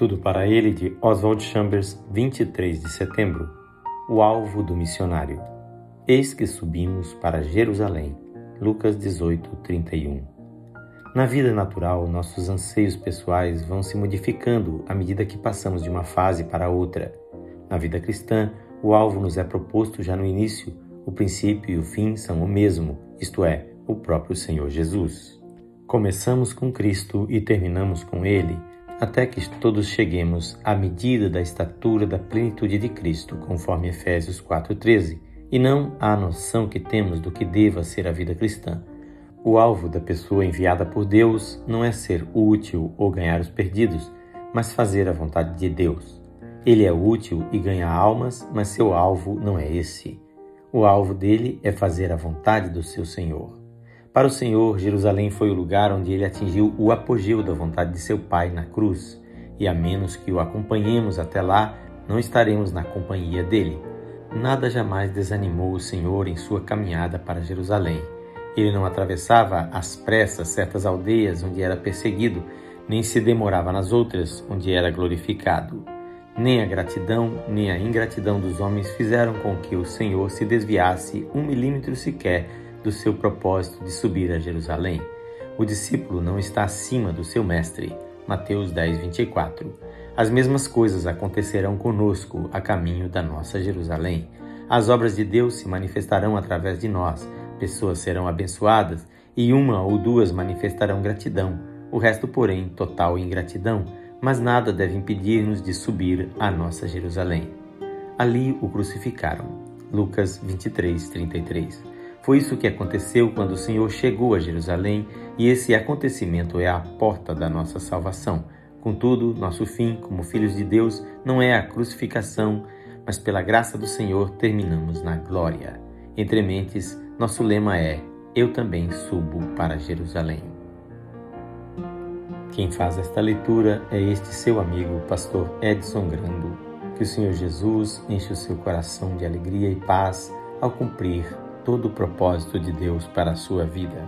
Tudo para ele de Oswald Chambers, 23 de setembro. O alvo do missionário. Eis que subimos para Jerusalém. Lucas 18, 31. Na vida natural, nossos anseios pessoais vão se modificando à medida que passamos de uma fase para outra. Na vida cristã, o alvo nos é proposto já no início, o princípio e o fim são o mesmo, isto é, o próprio Senhor Jesus. Começamos com Cristo e terminamos com Ele até que todos cheguemos à medida da estatura da plenitude de Cristo, conforme Efésios 4:13, e não à noção que temos do que deva ser a vida cristã. O alvo da pessoa enviada por Deus não é ser útil ou ganhar os perdidos, mas fazer a vontade de Deus. Ele é útil e ganha almas, mas seu alvo não é esse. O alvo dele é fazer a vontade do seu Senhor. Para o Senhor, Jerusalém foi o lugar onde ele atingiu o apogeu da vontade de seu Pai na cruz, e a menos que o acompanhemos até lá, não estaremos na companhia dele. Nada jamais desanimou o Senhor em sua caminhada para Jerusalém. Ele não atravessava às pressas certas aldeias onde era perseguido, nem se demorava nas outras onde era glorificado. Nem a gratidão, nem a ingratidão dos homens fizeram com que o Senhor se desviasse um milímetro sequer do seu propósito de subir a Jerusalém. O discípulo não está acima do seu mestre. Mateus 10, 24. As mesmas coisas acontecerão conosco a caminho da nossa Jerusalém. As obras de Deus se manifestarão através de nós, pessoas serão abençoadas e uma ou duas manifestarão gratidão, o resto, porém, total ingratidão, mas nada deve impedir-nos de subir à nossa Jerusalém. Ali o crucificaram. Lucas 23, 33. Foi isso que aconteceu quando o Senhor chegou a Jerusalém, e esse acontecimento é a porta da nossa salvação. Contudo, nosso fim, como filhos de Deus, não é a crucificação, mas pela graça do Senhor terminamos na glória. Entre mentes, nosso lema é: Eu também subo para Jerusalém. Quem faz esta leitura é este seu amigo, pastor Edson Grando. Que o Senhor Jesus enche o seu coração de alegria e paz ao cumprir todo o propósito de Deus para a sua vida.